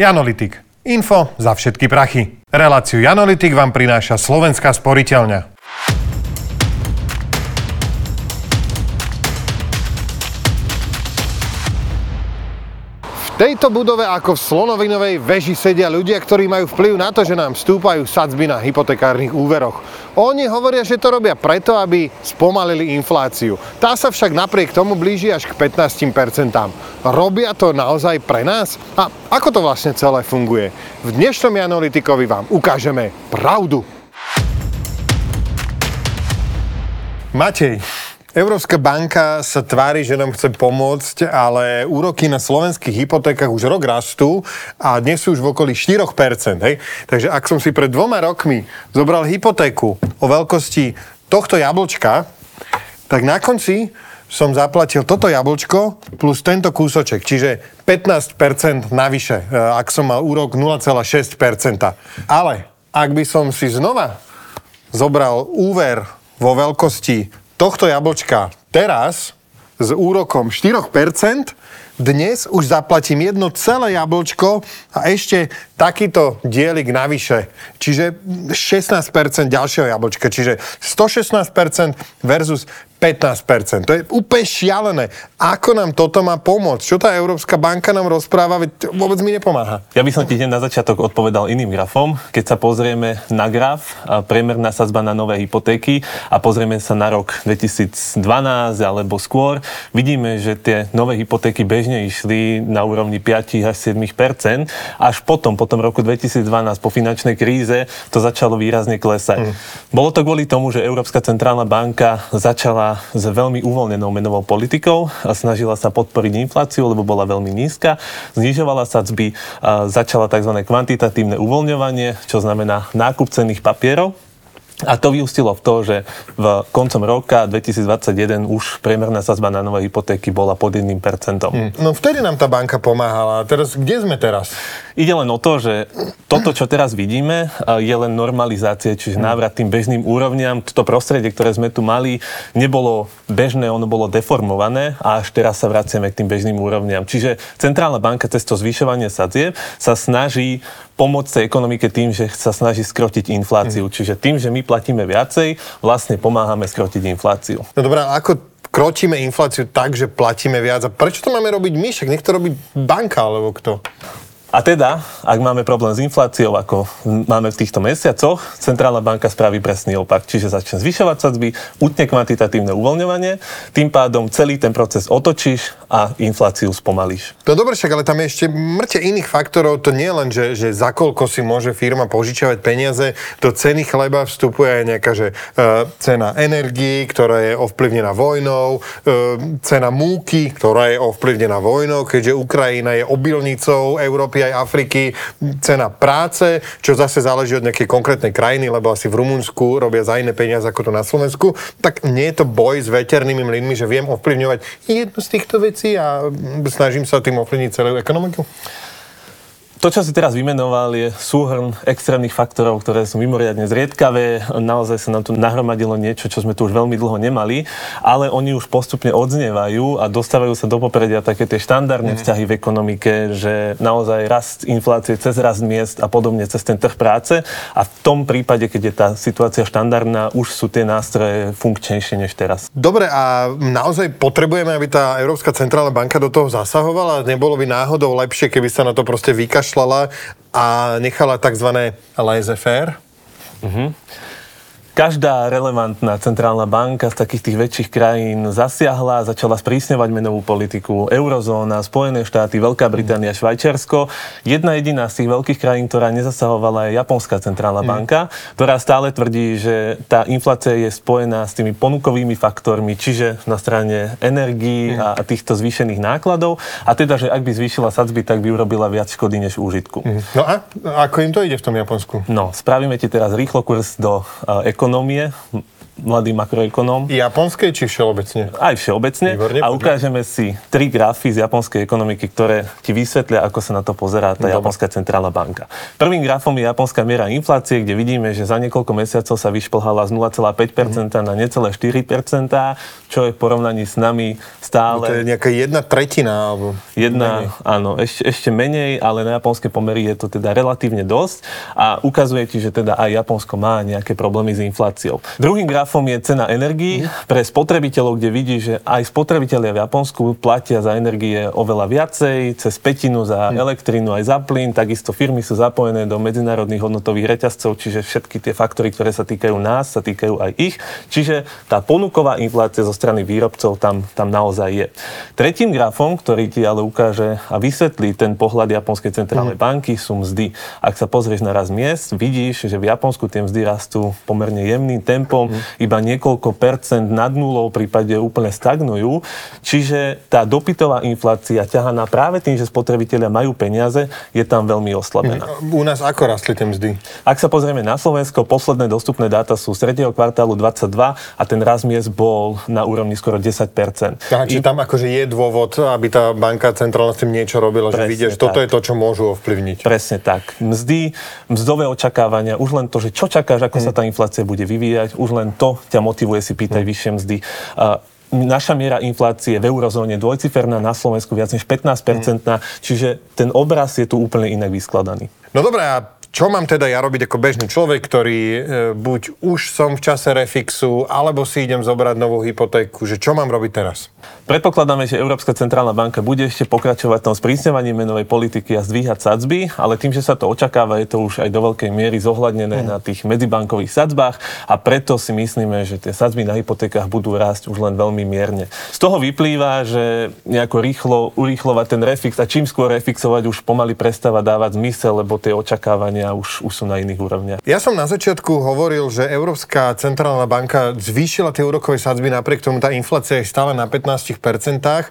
Janolitik. Info za všetky prachy. Reláciu Janolitik vám prináša Slovenská sporiteľňa. Tejto budove ako v slonovinovej veži sedia ľudia, ktorí majú vplyv na to, že nám stúpajú sadzby na hypotekárnych úveroch. Oni hovoria, že to robia preto, aby spomalili infláciu. Tá sa však napriek tomu blíži až k 15%. Robia to naozaj pre nás? A ako to vlastne celé funguje? V dnešnom analytikovi vám ukážeme pravdu. Matej, Európska banka sa tvári, že nám chce pomôcť, ale úroky na slovenských hypotékach už rok rastú a dnes sú už v okolí 4%. Hej? Takže ak som si pred dvoma rokmi zobral hypotéku o veľkosti tohto jablčka, tak na konci som zaplatil toto jablčko plus tento kúsoček, čiže 15% navyše, e, ak som mal úrok 0,6%. Ale ak by som si znova zobral úver vo veľkosti tohto jablčka teraz s úrokom 4%, dnes už zaplatím jedno celé jablčko a ešte takýto dielik navyše. Čiže 16% ďalšieho jablčka. Čiže 116% versus 15%. To je úplne šialené. Ako nám toto má pomôcť? Čo tá Európska banka nám rozpráva? Veď vôbec mi nepomáha. Ja by som ti na začiatok odpovedal iným grafom. Keď sa pozrieme na graf, priemerná sadzba na nové hypotéky a pozrieme sa na rok 2012 alebo skôr, vidíme, že tie nové hypotéky bežne išli na úrovni 5 až 7 Až potom, po tom roku 2012, po finančnej kríze, to začalo výrazne klesať. Mm. Bolo to kvôli tomu, že Európska centrálna banka začala s veľmi uvoľnenou menovou politikou a snažila sa podporiť infláciu, lebo bola veľmi nízka. Znižovala sadzby, začala tzv. kvantitatívne uvoľňovanie, čo znamená nákup cenných papierov a to vyústilo v to, že v koncom roka 2021 už priemerná sazba na nové hypotéky bola pod 1%. Hmm. No vtedy nám tá banka pomáhala. Teraz kde sme teraz? Ide len o to, že toto, čo teraz vidíme, je len normalizácia, čiže hmm. návrat tým bežným úrovniam. Toto prostredie, ktoré sme tu mali, nebolo bežné, ono bolo deformované a až teraz sa vraciame k tým bežným úrovniam. Čiže Centrálna banka cez to zvyšovanie sadzieb sa snaží pomôcť tej ekonomike tým, že sa snaží skrotiť infláciu. Mm. Čiže tým, že my platíme viacej, vlastne pomáhame skrotiť infláciu. No dobré, ako krotíme infláciu tak, že platíme viac? A prečo to máme robiť my? Však nech to robí banka alebo kto? A teda, ak máme problém s infláciou, ako máme v týchto mesiacoch, Centrálna banka spraví presný opak, čiže začne zvyšovať sadzby, utne kvantitatívne uvoľňovanie, tým pádom celý ten proces otočíš a infláciu spomalíš. To dobre, však ale tam je ešte mŕte iných faktorov, to nie len, že, že za koľko si môže firma požičiavať peniaze, do ceny chleba vstupuje aj nejaká že, uh, cena energii, ktorá je ovplyvnená vojnou, uh, cena múky, ktorá je ovplyvnená vojnou, keďže Ukrajina je obilnicou Európy Európy aj Afriky, cena práce, čo zase záleží od nejakej konkrétnej krajiny, lebo asi v Rumunsku robia za iné peniaze ako to na Slovensku, tak nie je to boj s veternými mlynmi, že viem ovplyvňovať jednu z týchto vecí a snažím sa tým ovplyvniť celú ekonomiku? To, čo si teraz vymenoval, je súhrn extrémnych faktorov, ktoré sú mimoriadne zriedkavé. Naozaj sa nám tu nahromadilo niečo, čo sme tu už veľmi dlho nemali, ale oni už postupne odznievajú a dostávajú sa do popredia také tie štandardné mm. vzťahy v ekonomike, že naozaj rast inflácie cez rast miest a podobne cez ten trh práce. A v tom prípade, keď je tá situácia štandardná, už sú tie nástroje funkčnejšie než teraz. Dobre, a naozaj potrebujeme, aby tá Európska centrálna banka do toho zasahovala? Nebolo by náhodou lepšie, keby sa na to proste vykašľala vykašľala a nechala tzv. laissez-faire. Mm-hmm každá relevantná centrálna banka z takých tých väčších krajín zasiahla, začala sprísňovať menovú politiku. Eurozóna, Spojené štáty, Veľká Británia, Švajčiarsko. Jedna jediná z tých veľkých krajín, ktorá nezasahovala, je Japonská centrálna mm. banka, ktorá stále tvrdí, že tá inflácia je spojená s tými ponukovými faktormi, čiže na strane energií mm. a, týchto zvýšených nákladov. A teda, že ak by zvýšila sadzby, tak by urobila viac škody než úžitku. Mm. No a ako im to ide v tom Japonsku? No, spravíme ti teraz rýchlo kurz do uh, ekonomię, mladý makroekonóm. Japonskej či všeobecne? Aj všeobecne. Výborne, a ukážeme si tri grafy z japonskej ekonomiky, ktoré ti vysvetlia, ako sa na to pozerá tá Dobre. japonská centrálna banka. Prvým grafom je japonská miera inflácie, kde vidíme, že za niekoľko mesiacov sa vyšplhala z 0,5% na necelé 4%, čo je v porovnaní s nami stále... To je nejaká jedna tretina, alebo... Jedna, áno, ešte, ešte menej, ale na japonské pomery je to teda relatívne dosť a ukazuje ti, že teda aj Japonsko má nejaké problémy s infláciou. Druhým grafom je cena energií pre spotrebiteľov, kde vidí, že aj spotrebitelia v Japonsku platia za energie oveľa viacej, cez petinu za elektrínu aj za plyn, takisto firmy sú zapojené do medzinárodných hodnotových reťazcov, čiže všetky tie faktory, ktoré sa týkajú nás, sa týkajú aj ich. Čiže tá ponuková inflácia zo strany výrobcov tam, tam naozaj je. Tretím grafom, ktorý ti ale ukáže a vysvetlí ten pohľad Japonskej centrálnej banky, sú mzdy. Ak sa pozrieš na raz miest, vidíš, že v Japonsku tie mzdy rastú pomerne jemným tempom, iba niekoľko percent nad nulou, v prípade úplne stagnujú. Čiže tá dopytová inflácia ťahaná práve tým, že spotrebitelia majú peniaze, je tam veľmi oslabená. U nás ako rastli tie mzdy? Ak sa pozrieme na Slovensko, posledné dostupné dáta sú z 3. kvartálu 22 a ten rast miest bol na úrovni skoro 10%. Aha, čiže tam akože je dôvod, aby tá banka centrálna s tým niečo robila, že Presne vidia, že toto je to, čo môžu ovplyvniť. Presne tak. Mzdy, mzdové očakávania, už len to, že čo čakáš, ako sa tá inflácia bude vyvíjať, už len to ťa motivuje si pýtať vyššie mzdy. Naša miera inflácie v eurozóne dvojciferná, na Slovensku viac než 15%, čiže ten obraz je tu úplne inak vyskladaný. No dobré, a čo mám teda ja robiť ako bežný človek, ktorý e, buď už som v čase refixu, alebo si idem zobrať novú hypotéku, že čo mám robiť teraz? Predpokladáme, že Európska centrálna banka bude ešte pokračovať tom sprísňovaní menovej politiky a zdvíhať sadzby, ale tým, že sa to očakáva, je to už aj do veľkej miery zohľadnené na tých medzibankových sadzbách a preto si myslíme, že tie sadzby na hypotékach budú rásť už len veľmi mierne. Z toho vyplýva, že nejako rýchlo urýchlovať ten refix a čím skôr refixovať už pomaly prestáva dávať zmysel, lebo tie očakávania už, už sú na iných úrovniach. Ja som na začiatku hovoril, že Európska centrálna banka zvýšila tie úrokové sadzby, napriek tomu tá inflácia je stále na 15%. E,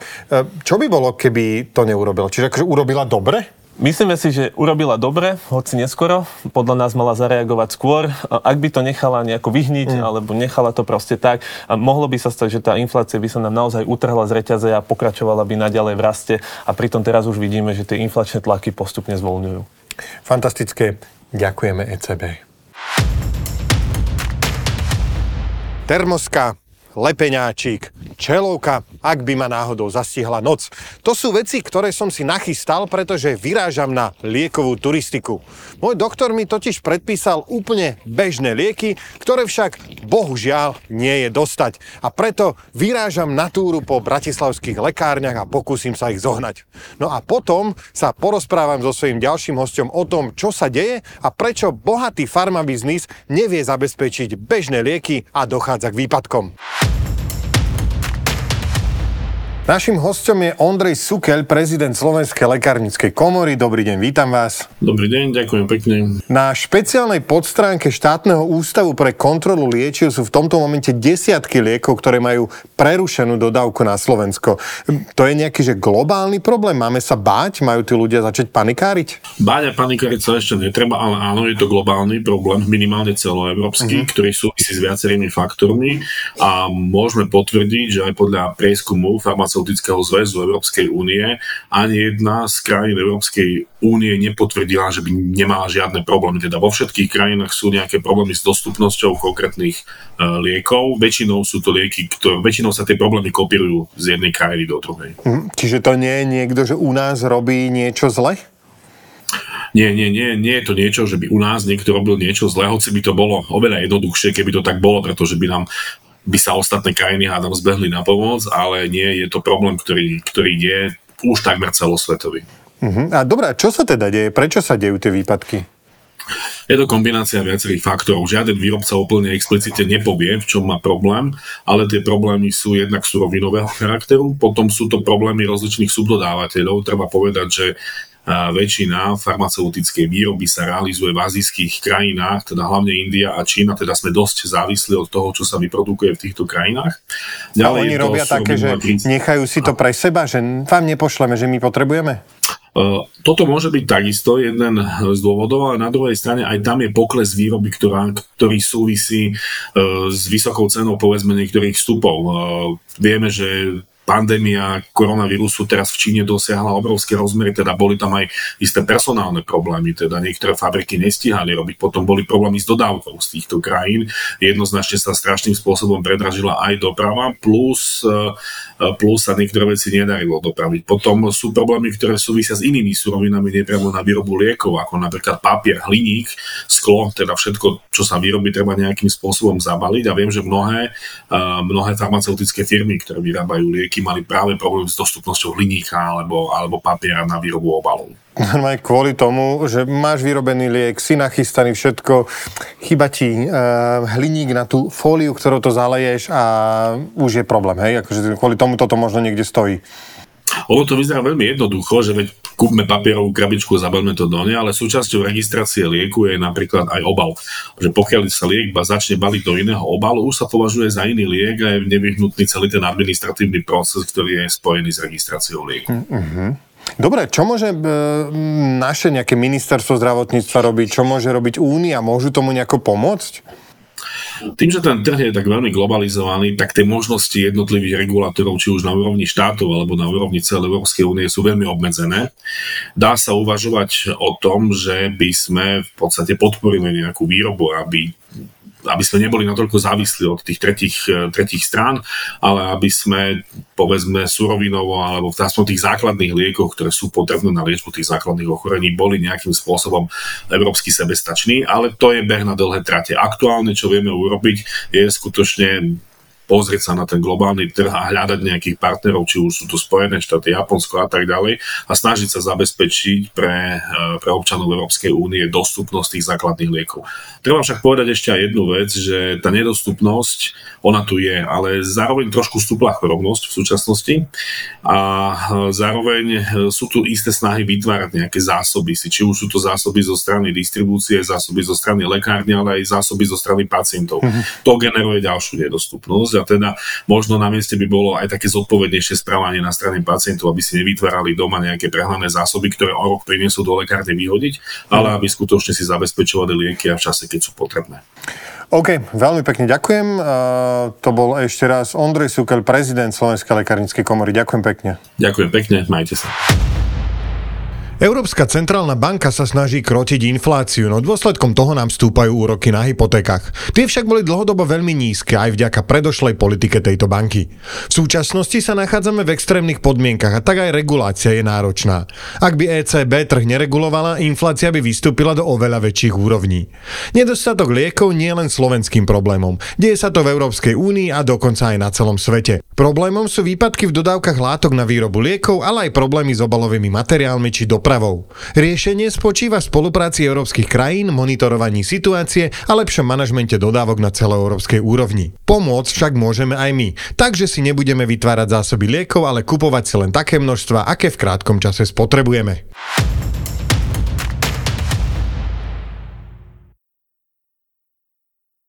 Čo by bolo, keby to neurobila? Čiže akože urobila dobre? Myslíme si, že urobila dobre, hoci neskoro. Podľa nás mala zareagovať skôr. A Ak by to nechala nejako vyhniť, mm. alebo nechala to proste tak, a mohlo by sa stať, že tá inflácia by sa nám naozaj utrhla z reťaze a pokračovala by naďalej v raste. A pritom teraz už vidíme, že tie inflačné tlaky postupne zvolňujú. Fantastické. Ďakujeme ECB. Termoska, lepeňáčik, čelovka, ak by ma náhodou zastihla noc. To sú veci, ktoré som si nachystal, pretože vyrážam na liekovú turistiku. Môj doktor mi totiž predpísal úplne bežné lieky, ktoré však bohužiaľ nie je dostať. A preto vyrážam na túru po bratislavských lekárniach a pokúsim sa ich zohnať. No a potom sa porozprávam so svojím ďalším hostom o tom, čo sa deje a prečo bohatý farmabiznis nevie zabezpečiť bežné lieky a dochádza k výpadkom. Našim hostom je Ondrej Sukeľ, prezident Slovenskej lekárnickej komory. Dobrý deň, vítam vás. Dobrý deň, ďakujem pekne. Na špeciálnej podstránke štátneho ústavu pre kontrolu liečiv sú v tomto momente desiatky liekov, ktoré majú prerušenú dodávku na Slovensko. To je nejaký že globálny problém? Máme sa báť? Majú tí ľudia začať panikáriť? Báť a panikáriť sa ešte netreba, ale áno, je to globálny problém, minimálne celoeurópsky, uh-huh. ktorý súvisí s viacerými faktormi a môžeme potvrdiť, že aj podľa prieskumu farmaceutického zväzu Európskej únie ani jedna z krajín Európskej únie nepotvrdila, že by nemala žiadne problémy. Teda vo všetkých krajinách sú nejaké problémy s dostupnosťou konkrétnych uh, liekov. Väčšinou sú to lieky, ktoré, väčšinou sa tie problémy kopírujú z jednej krajiny do druhej. Hm, čiže to nie je niekto, že u nás robí niečo zle? Nie, nie, nie, nie je to niečo, že by u nás niekto robil niečo zlé, hoci by to bolo oveľa jednoduchšie, keby to tak bolo, pretože by nám by sa ostatné krajiny hádam zbehli na pomoc, ale nie, je to problém, ktorý, ktorý je už takmer celosvetový. Uh-huh. A dobrá, čo sa teda deje? Prečo sa dejú tie výpadky? Je to kombinácia viacerých faktorov. Žiaden výrobca úplne explicitne nepovie, v čom má problém, ale tie problémy sú jednak surovinového charakteru, potom sú to problémy rozličných subdodávateľov. Treba povedať, že väčšina farmaceutickej výroby sa realizuje v azijských krajinách, teda hlavne India a Čína, teda sme dosť závislí od toho, čo sa vyprodukuje v týchto krajinách. Ďalej a oni robia také, že nechajú si to pre seba, že vám nepošleme, že my potrebujeme? Toto môže byť takisto jeden z dôvodov, ale na druhej strane aj tam je pokles výroby, ktorá, ktorý súvisí s vysokou cenou povedzme niektorých vstupov. Vieme, že pandémia koronavírusu teraz v Číne dosiahla obrovské rozmery, teda boli tam aj isté personálne problémy, teda niektoré fabriky nestíhali robiť, potom boli problémy s dodávkou z týchto krajín, jednoznačne sa strašným spôsobom predražila aj doprava, plus, e, plus sa niektoré veci nedarilo dopraviť. Potom sú problémy, ktoré súvisia s inými surovinami, nepriamo na výrobu liekov, ako napríklad papier, hliník, sklo, teda všetko, čo sa vyrobí, treba nejakým spôsobom zabaliť a viem, že mnohé, e, mnohé farmaceutické firmy, ktoré vyrábajú lieky, fabriky mali práve problém s dostupnosťou hliníka alebo, alebo papiera na výrobu obalov. Aj kvôli tomu, že máš vyrobený liek, si nachystaný všetko, chyba ti e, hliník na tú fóliu, ktorú to zaleješ a už je problém, hej? Akože kvôli tomu toto možno niekde stojí. Ono to vyzerá veľmi jednoducho, že veď kúpme papierovú krabičku zabalme to do nej, ale súčasťou registrácie lieku je napríklad aj obal. Že pokiaľ sa liek začne baliť do iného obalu, už sa považuje za iný liek a je nevyhnutný celý ten administratívny proces, ktorý je spojený s registráciou lieku. Mm-hmm. Dobre, čo môže e, naše nejaké ministerstvo zdravotníctva robiť? Čo môže robiť Únia? Môžu tomu nejako pomôcť? Tým, že ten trh je tak veľmi globalizovaný, tak tie možnosti jednotlivých regulátorov, či už na úrovni štátov alebo na úrovni celej Európskej únie sú veľmi obmedzené. Dá sa uvažovať o tom, že by sme v podstate podporili nejakú výrobu, aby aby sme neboli natoľko závislí od tých tretich, eh, tretich strán, ale aby sme povedzme surovinovo alebo v tých základných liekoch, ktoré sú potrebné na liečbu tých základných ochorení, boli nejakým spôsobom európsky sebestační, ale to je beh na dlhé trate. Aktuálne, čo vieme urobiť, je skutočne pozrieť sa na ten globálny trh a hľadať nejakých partnerov, či už sú to Spojené štáty, Japonsko a tak ďalej a snažiť sa zabezpečiť pre, eh, pre občanov Európskej únie dostupnosť tých základných liekov. Treba však povedať ešte aj jednu vec, že tá nedostupnosť, ona tu je, ale zároveň trošku stúpla chorobnosť v súčasnosti a eh, zároveň eh, sú tu isté snahy vytvárať nejaké zásoby si, či už sú to zásoby zo strany distribúcie, zásoby zo strany lekárne, ale aj zásoby zo strany pacientov. Mm-hmm. To generuje ďalšiu nedostupnosť a teda možno na mieste by bolo aj také zodpovednejšie správanie na strane pacientov, aby si nevytvárali doma nejaké prehnané zásoby, ktoré o rok prinesú do lekárne vyhodiť, ale aby skutočne si zabezpečovali lieky a v čase, keď sú potrebné. OK, veľmi pekne ďakujem. Uh, to bol ešte raz Ondrej Sukel, prezident Slovenskej lekárnickej komory. Ďakujem pekne. Ďakujem pekne, majte sa. Európska centrálna banka sa snaží krotiť infláciu, no dôsledkom toho nám stúpajú úroky na hypotékach. Tie však boli dlhodobo veľmi nízke aj vďaka predošlej politike tejto banky. V súčasnosti sa nachádzame v extrémnych podmienkach a tak aj regulácia je náročná. Ak by ECB trh neregulovala, inflácia by vystúpila do oveľa väčších úrovní. Nedostatok liekov nie je len slovenským problémom. Deje sa to v Európskej únii a dokonca aj na celom svete. Problémom sú výpadky v dodávkach látok na výrobu liekov, ale aj problémy s obalovými materiálmi či dopravou dopravou. Riešenie spočíva v spolupráci európskych krajín, monitorovaní situácie a lepšom manažmente dodávok na celoeurópskej úrovni. Pomôcť však môžeme aj my, takže si nebudeme vytvárať zásoby liekov, ale kupovať si len také množstva, aké v krátkom čase spotrebujeme.